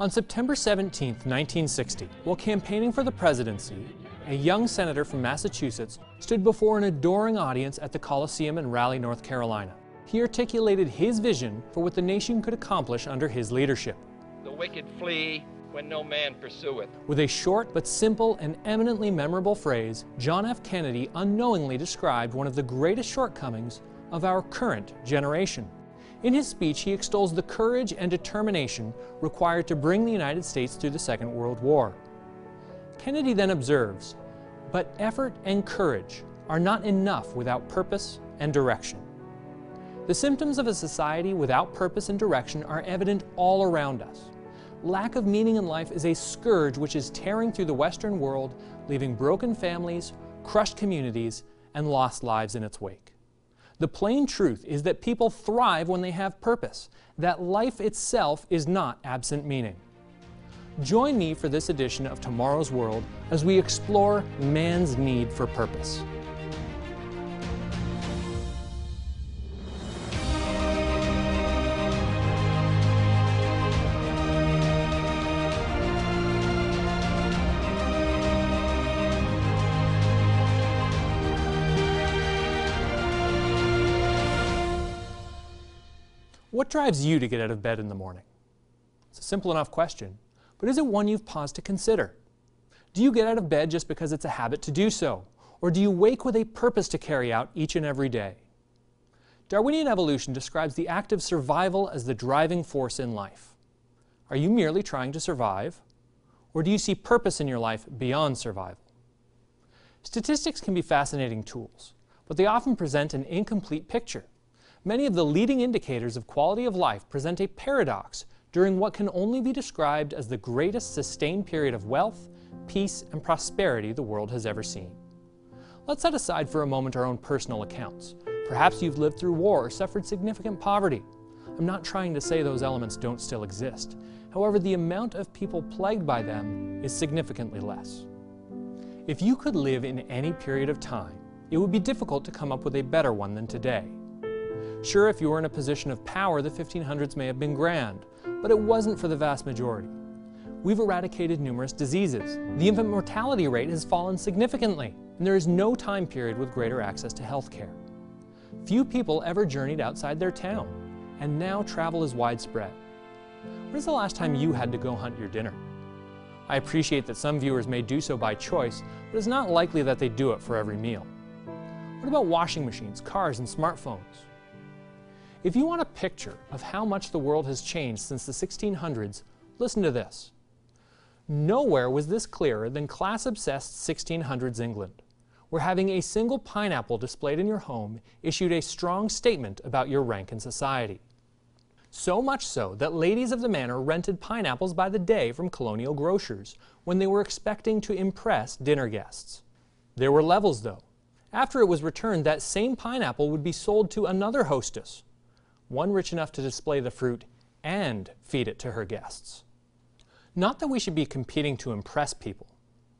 On September 17, 1960, while campaigning for the presidency, a young senator from Massachusetts stood before an adoring audience at the Coliseum in Raleigh, North Carolina. He articulated his vision for what the nation could accomplish under his leadership. The wicked flee when no man pursueth. With a short but simple and eminently memorable phrase, John F. Kennedy unknowingly described one of the greatest shortcomings of our current generation. In his speech, he extols the courage and determination required to bring the United States through the Second World War. Kennedy then observes, but effort and courage are not enough without purpose and direction. The symptoms of a society without purpose and direction are evident all around us. Lack of meaning in life is a scourge which is tearing through the Western world, leaving broken families, crushed communities, and lost lives in its wake. The plain truth is that people thrive when they have purpose, that life itself is not absent meaning. Join me for this edition of Tomorrow's World as we explore man's need for purpose. What drives you to get out of bed in the morning? It's a simple enough question, but is it one you've paused to consider? Do you get out of bed just because it's a habit to do so? Or do you wake with a purpose to carry out each and every day? Darwinian evolution describes the act of survival as the driving force in life. Are you merely trying to survive? Or do you see purpose in your life beyond survival? Statistics can be fascinating tools, but they often present an incomplete picture. Many of the leading indicators of quality of life present a paradox during what can only be described as the greatest sustained period of wealth, peace, and prosperity the world has ever seen. Let's set aside for a moment our own personal accounts. Perhaps you've lived through war or suffered significant poverty. I'm not trying to say those elements don't still exist. However, the amount of people plagued by them is significantly less. If you could live in any period of time, it would be difficult to come up with a better one than today. Sure, if you were in a position of power, the 1500s may have been grand, but it wasn't for the vast majority. We've eradicated numerous diseases. The infant mortality rate has fallen significantly, and there is no time period with greater access to health care. Few people ever journeyed outside their town, and now travel is widespread. When is the last time you had to go hunt your dinner? I appreciate that some viewers may do so by choice, but it's not likely that they do it for every meal. What about washing machines, cars, and smartphones? If you want a picture of how much the world has changed since the 1600s, listen to this. Nowhere was this clearer than class-obsessed 1600s England, where having a single pineapple displayed in your home issued a strong statement about your rank in society. So much so that ladies of the manor rented pineapples by the day from colonial grocers when they were expecting to impress dinner guests. There were levels though. After it was returned, that same pineapple would be sold to another hostess, one rich enough to display the fruit and feed it to her guests. Not that we should be competing to impress people,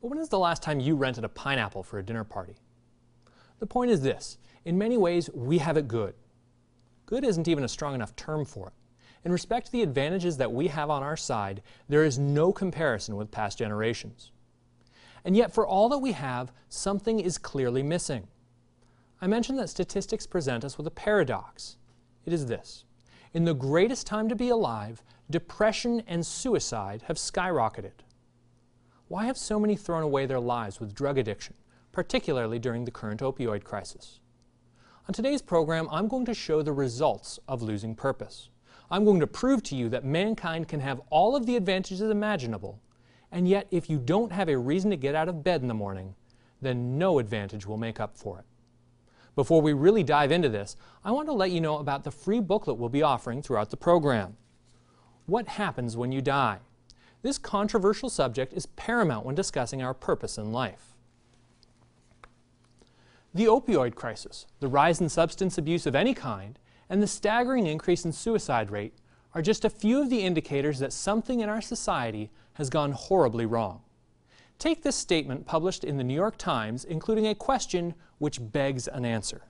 but when is the last time you rented a pineapple for a dinner party? The point is this, in many ways we have it good. Good isn't even a strong enough term for it. In respect to the advantages that we have on our side, there is no comparison with past generations. And yet for all that we have, something is clearly missing. I mentioned that statistics present us with a paradox. It is this. In the greatest time to be alive, depression and suicide have skyrocketed. Why have so many thrown away their lives with drug addiction, particularly during the current opioid crisis? On today's program, I'm going to show the results of losing purpose. I'm going to prove to you that mankind can have all of the advantages imaginable, and yet if you don't have a reason to get out of bed in the morning, then no advantage will make up for it. Before we really dive into this, I want to let you know about the free booklet we'll be offering throughout the program. What happens when you die? This controversial subject is paramount when discussing our purpose in life. The opioid crisis, the rise in substance abuse of any kind, and the staggering increase in suicide rate are just a few of the indicators that something in our society has gone horribly wrong. Take this statement published in the New York Times, including a question which begs an answer.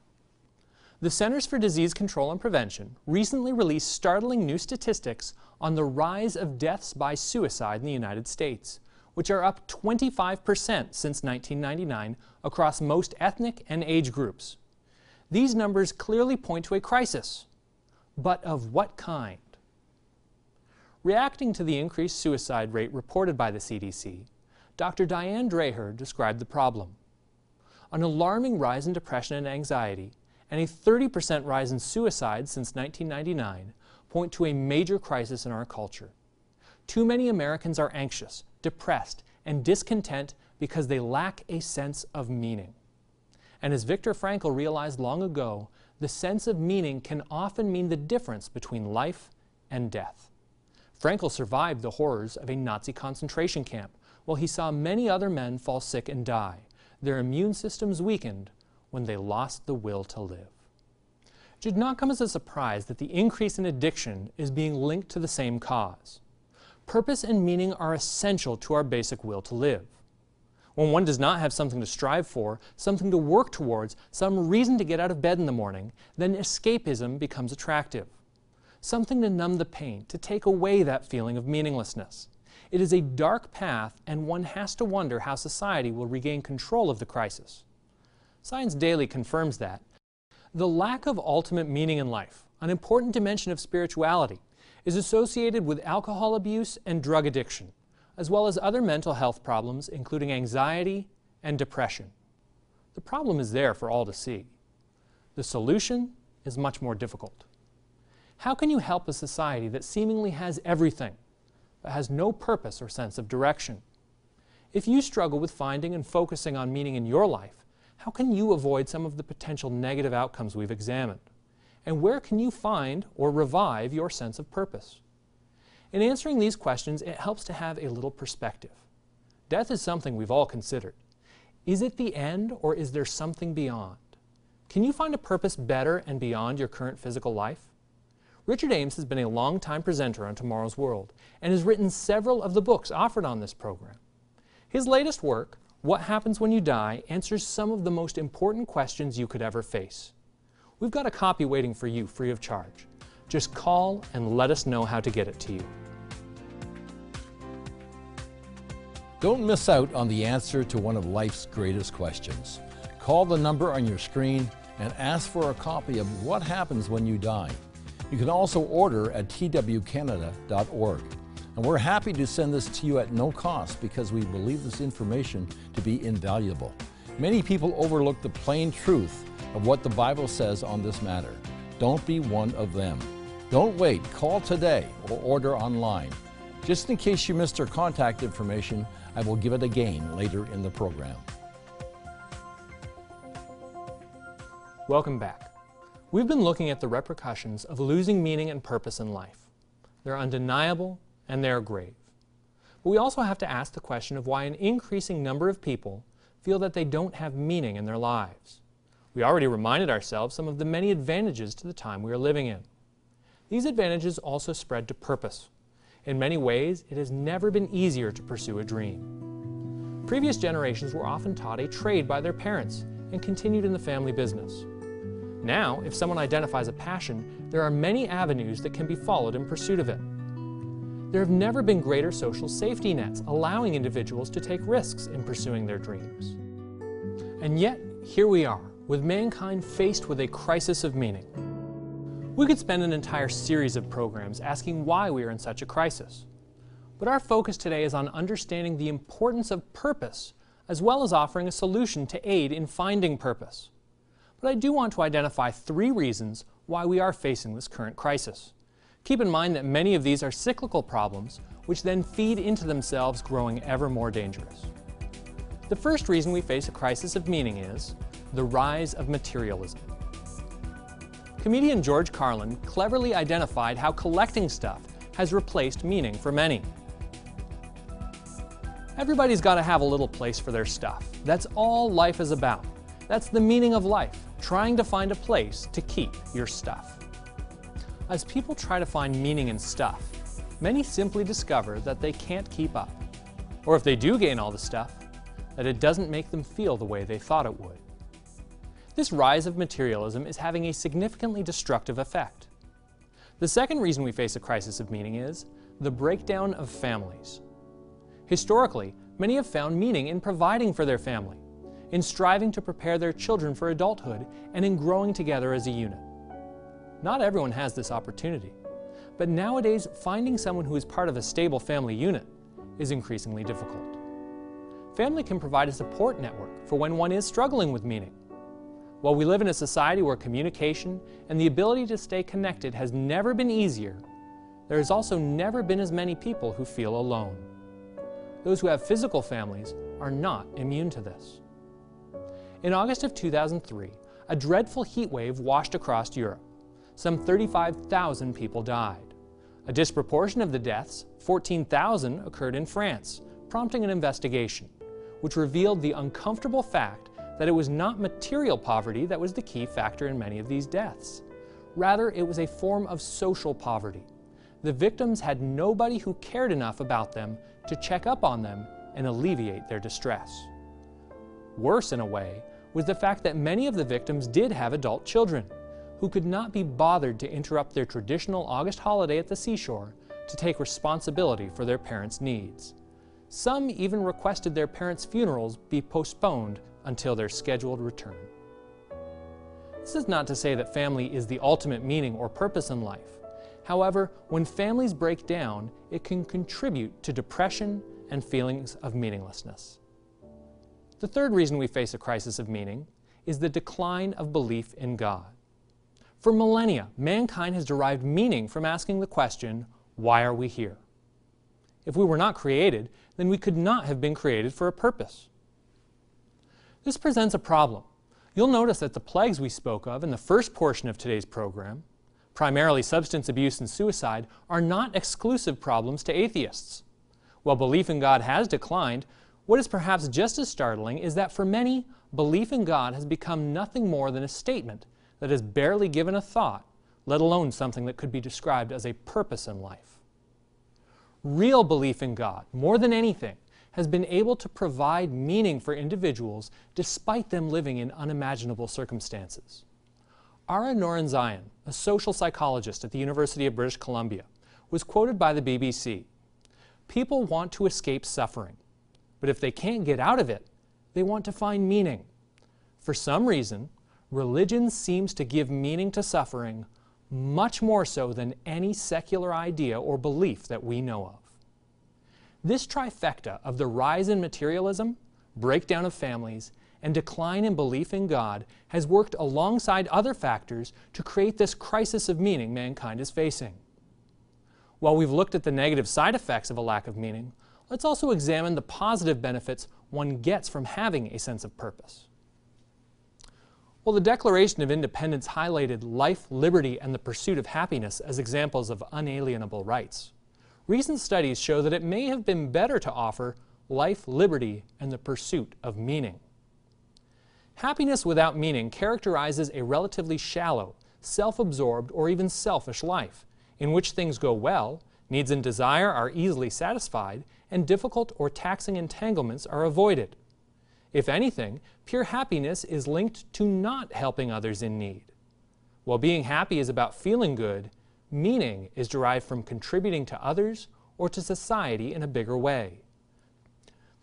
The Centers for Disease Control and Prevention recently released startling new statistics on the rise of deaths by suicide in the United States, which are up 25% since 1999 across most ethnic and age groups. These numbers clearly point to a crisis. But of what kind? Reacting to the increased suicide rate reported by the CDC, Dr. Diane Dreher described the problem. An alarming rise in depression and anxiety and a 30% rise in suicide since 1999 point to a major crisis in our culture. Too many Americans are anxious, depressed, and discontent because they lack a sense of meaning. And as Viktor Frankl realized long ago, the sense of meaning can often mean the difference between life and death. Frankl survived the horrors of a Nazi concentration camp, while he saw many other men fall sick and die, their immune systems weakened when they lost the will to live. It should not come as a surprise that the increase in addiction is being linked to the same cause. Purpose and meaning are essential to our basic will to live. When one does not have something to strive for, something to work towards, some reason to get out of bed in the morning, then escapism becomes attractive. Something to numb the pain, to take away that feeling of meaninglessness. It is a dark path, and one has to wonder how society will regain control of the crisis. Science Daily confirms that. The lack of ultimate meaning in life, an important dimension of spirituality, is associated with alcohol abuse and drug addiction, as well as other mental health problems, including anxiety and depression. The problem is there for all to see. The solution is much more difficult. How can you help a society that seemingly has everything, but has no purpose or sense of direction? If you struggle with finding and focusing on meaning in your life, how can you avoid some of the potential negative outcomes we've examined? And where can you find or revive your sense of purpose? In answering these questions, it helps to have a little perspective. Death is something we've all considered. Is it the end or is there something beyond? Can you find a purpose better and beyond your current physical life? Richard Ames has been a long-time presenter on Tomorrow's World and has written several of the books offered on this program. His latest work, what Happens When You Die answers some of the most important questions you could ever face. We've got a copy waiting for you free of charge. Just call and let us know how to get it to you. Don't miss out on the answer to one of life's greatest questions. Call the number on your screen and ask for a copy of What Happens When You Die. You can also order at twcanada.org. And we're happy to send this to you at no cost because we believe this information to be invaluable. Many people overlook the plain truth of what the Bible says on this matter. Don't be one of them. Don't wait. Call today or order online. Just in case you missed our contact information, I will give it again later in the program. Welcome back. We've been looking at the repercussions of losing meaning and purpose in life. They're undeniable and they are grave. But we also have to ask the question of why an increasing number of people feel that they don't have meaning in their lives. We already reminded ourselves some of the many advantages to the time we are living in. These advantages also spread to purpose. In many ways, it has never been easier to pursue a dream. Previous generations were often taught a trade by their parents and continued in the family business. Now, if someone identifies a passion, there are many avenues that can be followed in pursuit of it. There have never been greater social safety nets allowing individuals to take risks in pursuing their dreams. And yet, here we are, with mankind faced with a crisis of meaning. We could spend an entire series of programs asking why we are in such a crisis. But our focus today is on understanding the importance of purpose, as well as offering a solution to aid in finding purpose. But I do want to identify three reasons why we are facing this current crisis. Keep in mind that many of these are cyclical problems, which then feed into themselves growing ever more dangerous. The first reason we face a crisis of meaning is the rise of materialism. Comedian George Carlin cleverly identified how collecting stuff has replaced meaning for many. Everybody's got to have a little place for their stuff. That's all life is about. That's the meaning of life, trying to find a place to keep your stuff. As people try to find meaning in stuff, many simply discover that they can't keep up. Or if they do gain all the stuff, that it doesn't make them feel the way they thought it would. This rise of materialism is having a significantly destructive effect. The second reason we face a crisis of meaning is the breakdown of families. Historically, many have found meaning in providing for their family, in striving to prepare their children for adulthood, and in growing together as a unit. Not everyone has this opportunity, but nowadays finding someone who is part of a stable family unit is increasingly difficult. Family can provide a support network for when one is struggling with meaning. While we live in a society where communication and the ability to stay connected has never been easier, there has also never been as many people who feel alone. Those who have physical families are not immune to this. In August of 2003, a dreadful heat wave washed across Europe. Some 35,000 people died. A disproportion of the deaths, 14,000, occurred in France, prompting an investigation, which revealed the uncomfortable fact that it was not material poverty that was the key factor in many of these deaths. Rather, it was a form of social poverty. The victims had nobody who cared enough about them to check up on them and alleviate their distress. Worse, in a way, was the fact that many of the victims did have adult children who could not be bothered to interrupt their traditional August holiday at the seashore to take responsibility for their parents' needs. Some even requested their parents' funerals be postponed until their scheduled return. This is not to say that family is the ultimate meaning or purpose in life. However, when families break down, it can contribute to depression and feelings of meaninglessness. The third reason we face a crisis of meaning is the decline of belief in God. For millennia, mankind has derived meaning from asking the question, why are we here? If we were not created, then we could not have been created for a purpose. This presents a problem. You'll notice that the plagues we spoke of in the first portion of today's program, primarily substance abuse and suicide, are not exclusive problems to atheists. While belief in God has declined, what is perhaps just as startling is that for many, belief in God has become nothing more than a statement that has barely given a thought, let alone something that could be described as a purpose in life. Real belief in God, more than anything, has been able to provide meaning for individuals despite them living in unimaginable circumstances. Ara Norenzayan, a social psychologist at the University of British Columbia, was quoted by the BBC People want to escape suffering, but if they can't get out of it, they want to find meaning. For some reason, religion seems to give meaning to suffering much more so than any secular idea or belief that we know of. This trifecta of the rise in materialism, breakdown of families, and decline in belief in God has worked alongside other factors to create this crisis of meaning mankind is facing. While we've looked at the negative side effects of a lack of meaning, let's also examine the positive benefits one gets from having a sense of purpose. While the Declaration of Independence highlighted life, liberty, and the pursuit of happiness as examples of unalienable rights, recent studies show that it may have been better to offer life, liberty, and the pursuit of meaning. Happiness without meaning characterizes a relatively shallow, self-absorbed, or even selfish life, in which things go well, needs and desire are easily satisfied, and difficult or taxing entanglements are avoided. If anything, pure happiness is linked to not helping others in need. While being happy is about feeling good, Meaning is derived from contributing to others or to society in a bigger way.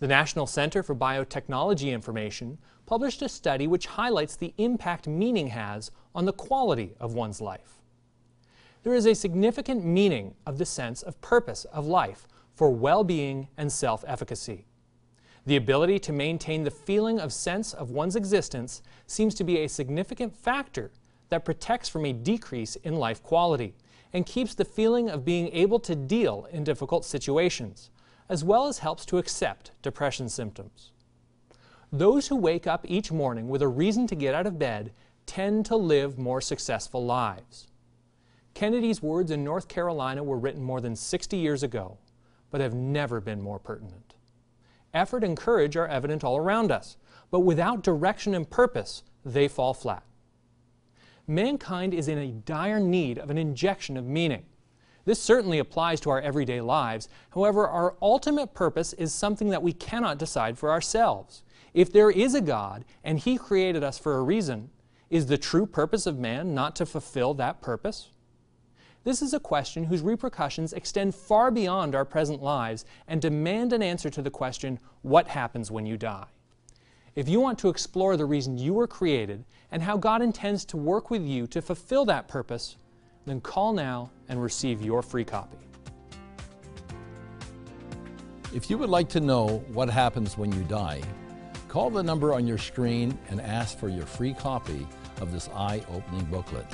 The National Center for Biotechnology Information published a study which highlights the impact meaning has on the quality of one's life. There is a significant meaning of the sense of purpose of life for well-being and self-efficacy. The ability to maintain the feeling of sense of one's existence seems to be a significant factor that protects from a decrease in life quality and keeps the feeling of being able to deal in difficult situations, as well as helps to accept depression symptoms. Those who wake up each morning with a reason to get out of bed tend to live more successful lives. Kennedy's words in North Carolina were written more than 60 years ago, but have never been more pertinent. Effort and courage are evident all around us, but without direction and purpose, they fall flat mankind is in a dire need of an injection of meaning. This certainly applies to our everyday lives. However, our ultimate purpose is something that we cannot decide for ourselves. If there is a God and He created us for a reason, Is the true purpose of man not to fulfill that purpose? This is a question whose repercussions extend far beyond our present lives and demand an answer to the question, what happens when you die? If you want to explore the reason you were created and how God intends to work with you to fulfill that purpose, then call now and receive your free copy. If you would like to know what happens when you die, call the number on your screen and ask for your free copy of this eye-opening booklet.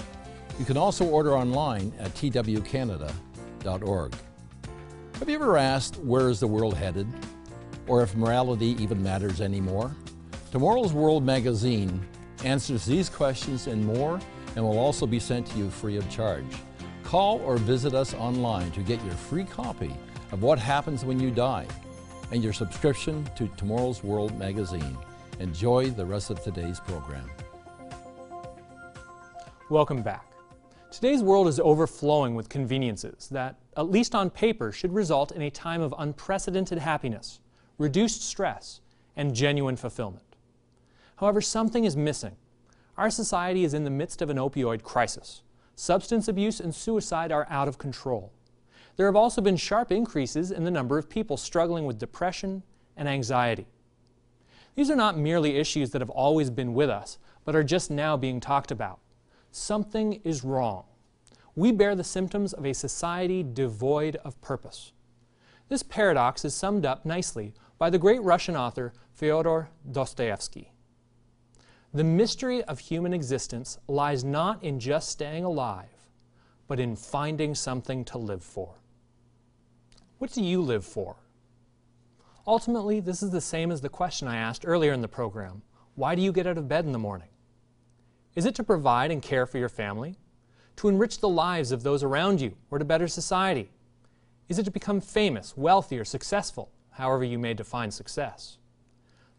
You can also order online at twcanada.org. Have you ever asked where is the world headed? Or if morality even matters anymore? Tomorrow's World magazine answers these questions and more and will also be sent to you free of charge. Call or visit us online to get your free copy of What Happens When You Die and your subscription to Tomorrow's World magazine. Enjoy the rest of today's program. Welcome back. Today's world is overflowing with conveniences that, at least on paper, should result in a time of unprecedented happiness, reduced stress, and genuine fulfillment. However, something is missing. Our society is in the midst of an opioid crisis. Substance abuse and suicide are out of control. There have also been sharp increases in the number of people struggling with depression and anxiety. These are not merely issues that have always been with us, but are just now being talked about. Something is wrong. We bear the symptoms of a society devoid of purpose. This paradox is summed up nicely by the great Russian author Fyodor Dostoevsky. The mystery of human existence lies not in just staying alive, but in finding something to live for. What do you live for? Ultimately, this is the same as the question I asked earlier in the program. Why do you get out of bed in the morning? Is it to provide and care for your family? To enrich the lives of those around you or to better society? Is it to become famous, wealthy, or successful, however you may define success?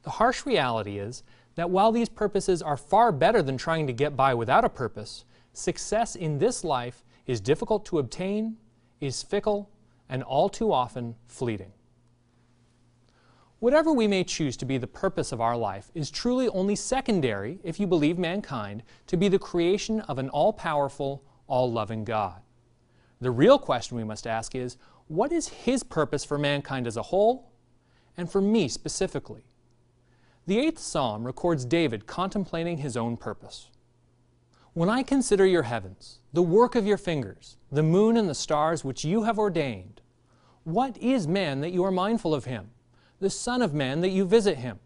The harsh reality is that while these purposes are far better than trying to get by without a purpose, success in this life is difficult to obtain, is fickle, and all too often fleeting. Whatever we may choose to be the purpose of our life is truly only secondary if you believe mankind to be the creation of an all powerful, all loving God. The real question we must ask is what is His purpose for mankind as a whole, and for me specifically? The eighth psalm records David contemplating his own purpose. When I consider your heavens, the work of your fingers, the moon and the stars which you have ordained, what is man that you are mindful of him? The Son of Man, that you visit him.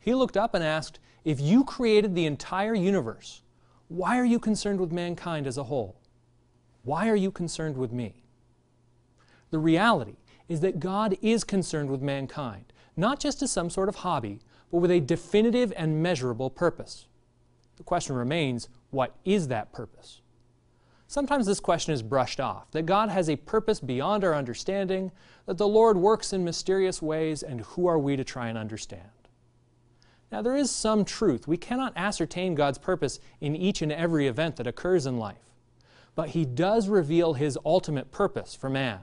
He looked up and asked, If you created the entire universe, why are you concerned with mankind as a whole? Why are you concerned with me? The reality is that God is concerned with mankind, not just as some sort of hobby, but with a definitive and measurable purpose. The question remains, what is that purpose? Sometimes this question is brushed off, that God has a purpose beyond our understanding, that the Lord works in mysterious ways, and who are we to try and understand? Now, there is some truth. We cannot ascertain God's purpose in each and every event that occurs in life, but He does reveal His ultimate purpose for man.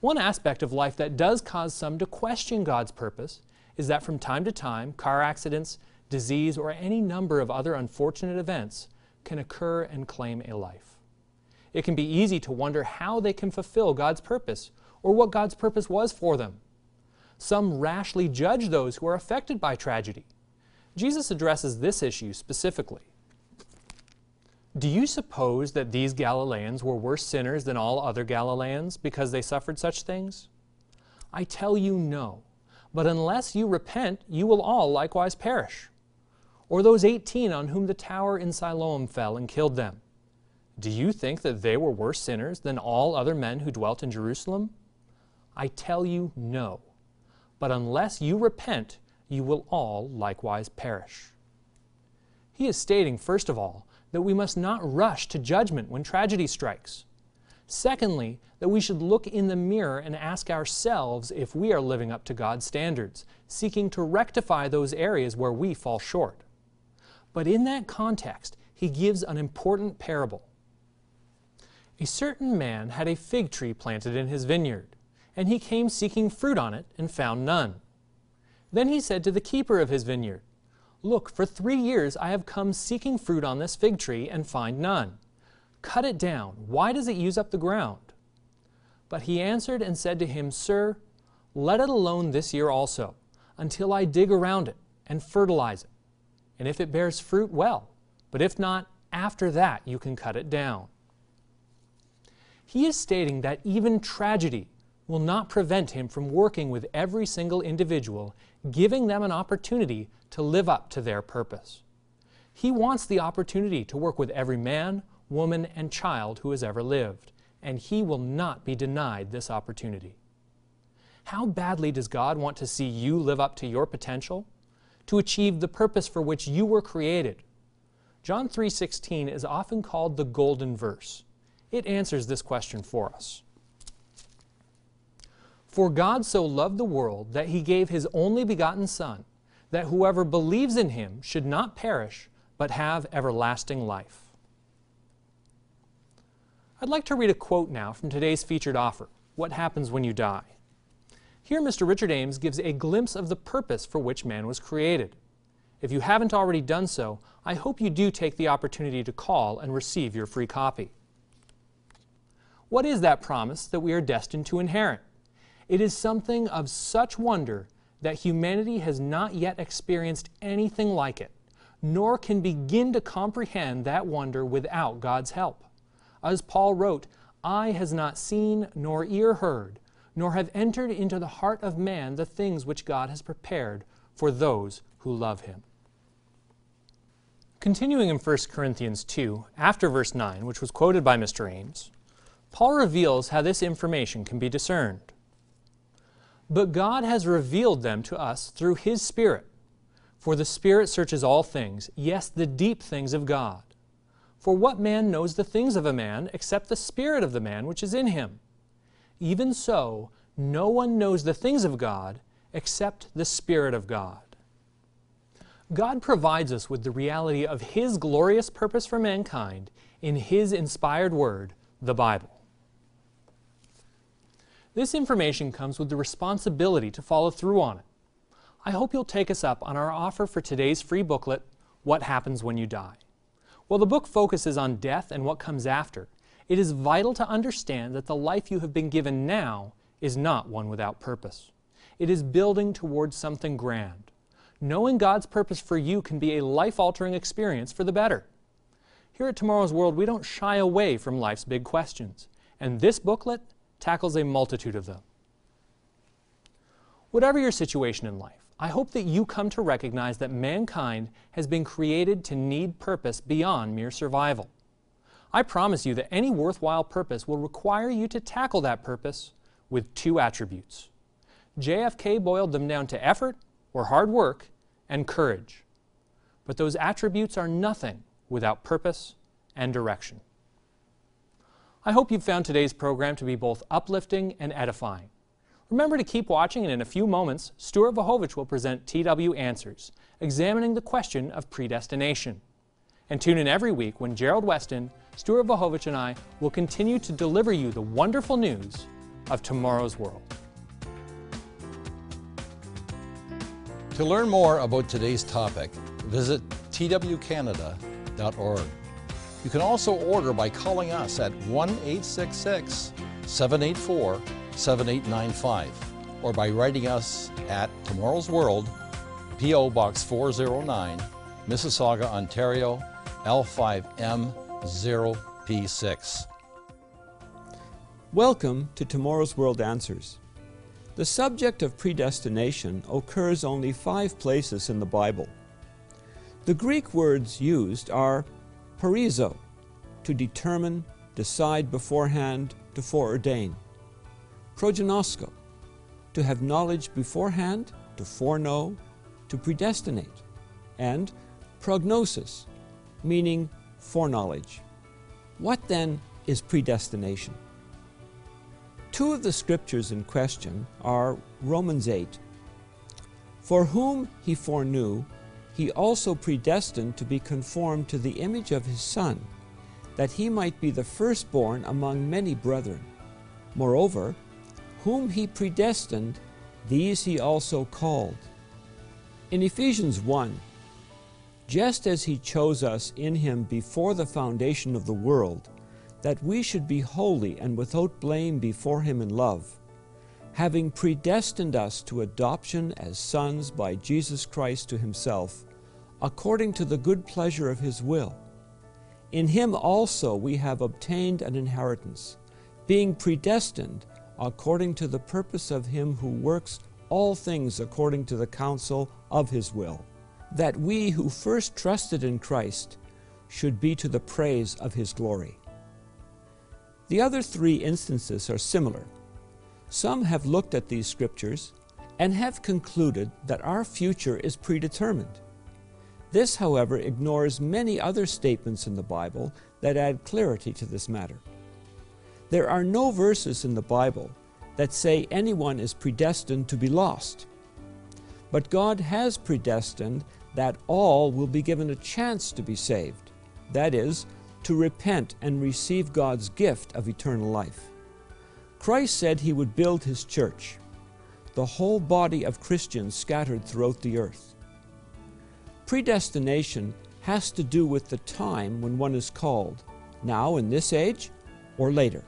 One aspect of life that does cause some to question God's purpose is that from time to time, car accidents, disease, or any number of other unfortunate events can occur and claim a life. It can be easy to wonder how they can fulfill God's purpose or what God's purpose was for them. Some rashly judge those who are affected by tragedy. Jesus addresses this issue specifically. Do you suppose that these Galileans were worse sinners than all other Galileans because they suffered such things? I tell you no. But unless you repent, you will all likewise perish. Or those 18 on whom the tower in Siloam fell and killed them. Do you think that they were worse sinners than all other men who dwelt in Jerusalem? I tell you, no. But unless you repent, you will all likewise perish. He is stating, first of all, that we must not rush to judgment when tragedy strikes. Secondly, that we should look in the mirror and ask ourselves if we are living up to God's standards, seeking to rectify those areas where we fall short. But in that context, he gives an important parable. A certain man had a fig tree planted in his vineyard, and he came seeking fruit on it and found none. Then he said to the keeper of his vineyard, Look, for three years I have come seeking fruit on this fig tree and find none. Cut it down. Why does it use up the ground? But he answered and said to him, Sir, let it alone this year also, until I dig around it and fertilize it. And if it bears fruit, well. But if not, after that you can cut it down. He is stating that even tragedy will not prevent him from working with every single individual, giving them an opportunity to live up to their purpose. He wants the opportunity to work with every man, woman, and child who has ever lived, and he will not be denied this opportunity. How badly does God want to see you live up to your potential? To achieve the purpose for which you were created? John 3:16 is often called the golden verse. It answers this question for us. For God so loved the world that he gave his only begotten Son, that whoever believes in him should not perish, but have everlasting life. I'd like to read a quote now from today's featured offer What Happens When You Die. Here, Mr. Richard Ames gives a glimpse of the purpose for which man was created. If you haven't already done so, I hope you do take the opportunity to call and receive your free copy. What is that promise that we are destined to inherit? It is something of such wonder that humanity has not yet experienced anything like it, nor can begin to comprehend that wonder without God's help. As Paul wrote, Eye has not seen, nor ear heard, nor have entered into the heart of man the things which God has prepared for those who love him. Continuing in 1 Corinthians 2, after verse 9, which was quoted by Mr. Ames, Paul reveals how this information can be discerned. But God has revealed them to us through His Spirit. For the Spirit searches all things, yes, the deep things of God. For what man knows the things of a man except the Spirit of the man which is in him? Even so, no one knows the things of God except the Spirit of God. God provides us with the reality of His glorious purpose for mankind in His inspired Word, the Bible. This information comes with the responsibility to follow through on it. I hope you'll take us up on our offer for today's free booklet, What Happens When You Die. While the book focuses on death and what comes after, it is vital to understand that the life you have been given now is not one without purpose. It is building towards something grand. Knowing God's purpose for you can be a life altering experience for the better. Here at Tomorrow's World, we don't shy away from life's big questions, and this booklet tackles a multitude of them. Whatever your situation in life, I hope that you come to recognize that mankind has been created to need purpose beyond mere survival. I promise you that any worthwhile purpose will require you to tackle that purpose with two attributes. JFK boiled them down to effort, or hard work, and courage. But those attributes are nothing without purpose and direction. I hope you've found today's program to be both uplifting and edifying. Remember to keep watching, and in a few moments, Stuart Wachowicz will present TW Answers, examining the question of predestination. And tune in every week when Gerald Weston, Stuart Wachowicz, and I will continue to deliver you the wonderful news of tomorrow's world. To learn more about today's topic, visit twcanada.org. You can also order by calling us at 1 866 784 7895 or by writing us at Tomorrow's World, P.O. Box 409, Mississauga, Ontario, L5M0P6. Welcome to Tomorrow's World Answers. The subject of predestination occurs only five places in the Bible. The Greek words used are Proorizo, to determine, decide beforehand, to foreordain. Proginosko, to have knowledge beforehand, to foreknow, to predestinate. And prognosis, meaning foreknowledge. What then is predestination? Two of the scriptures in question are Romans 8. For whom he foreknew, he also predestined to be conformed to the image of his Son, that he might be the firstborn among many brethren. Moreover, whom he predestined, these he also called. In Ephesians 1, just as He chose us in Him before the foundation of the world, that we should be holy and without blame before Him in love, having predestined us to adoption as sons by Jesus Christ to Himself, according to the good pleasure of His will. In Him also we have obtained an inheritance, being predestined according to the purpose of Him who works all things according to the counsel of His will, that we who first trusted in Christ should be to the praise of His glory. The other three instances are similar. Some have looked at these scriptures and have concluded that our future is predetermined. This, however, ignores many other statements in the Bible that add clarity to this matter. There are no verses in the Bible that say anyone is predestined to be lost. But God has predestined that all will be given a chance to be saved, that is, to repent and receive God's gift of eternal life. Christ said he would build his church, the whole body of Christians scattered throughout the earth. Predestination has to do with the time when one is called, now in this age or later.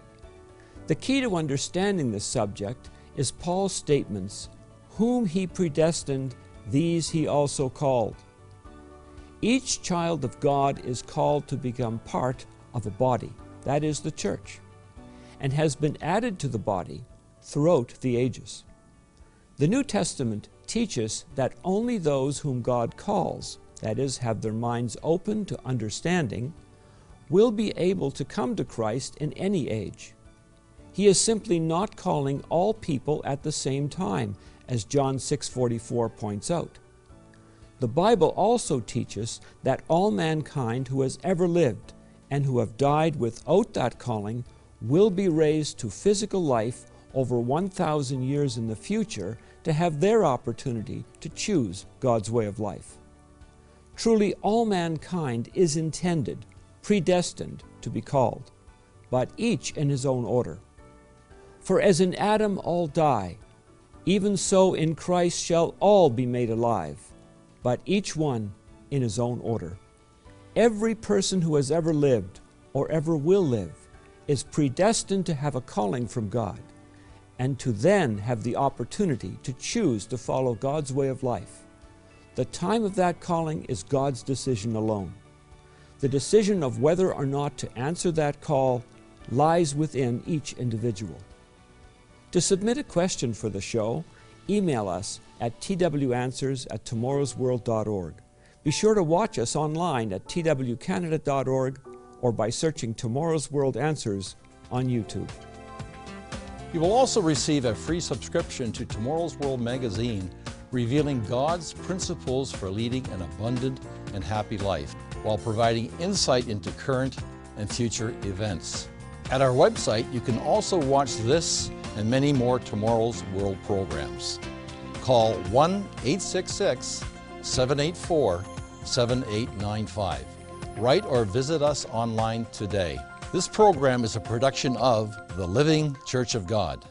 The key to understanding this subject is Paul's statements, Whom he predestined, these he also called. Each child of God is called to become part of a body, that is, the church, and has been added to the body throughout the ages. The New Testament teaches that only those whom God calls, that is, have their minds open to understanding, will be able to come to Christ in any age. He is simply not calling all people at the same time, as John 6:44 points out. The Bible also teaches that all mankind who has ever lived and who have died without that calling will be raised to physical life over 1,000 years in the future to have their opportunity to choose God's way of life. Truly, all mankind is intended, predestined to be called, but each in his own order. For as in Adam all die, even so in Christ shall all be made alive, but each one in his own order. Every person who has ever lived or ever will live is predestined to have a calling from God and to then have the opportunity to choose to follow God's way of life. The time of that calling is God's decision alone. The decision of whether or not to answer that call lies within each individual. To submit a question for the show, email us at twanswers at tomorrowsworld.org. Be sure to watch us online at twcanada.org or by searching Tomorrow's World Answers on YouTube. You will also receive a free subscription to Tomorrow's World magazine revealing God's principles for leading an abundant and happy life while providing insight into current and future events. At our website, you can also watch this and many more Tomorrow's World programs. Call 1 866 784 7895. Write or visit us online today. This program is a production of the Living Church of God.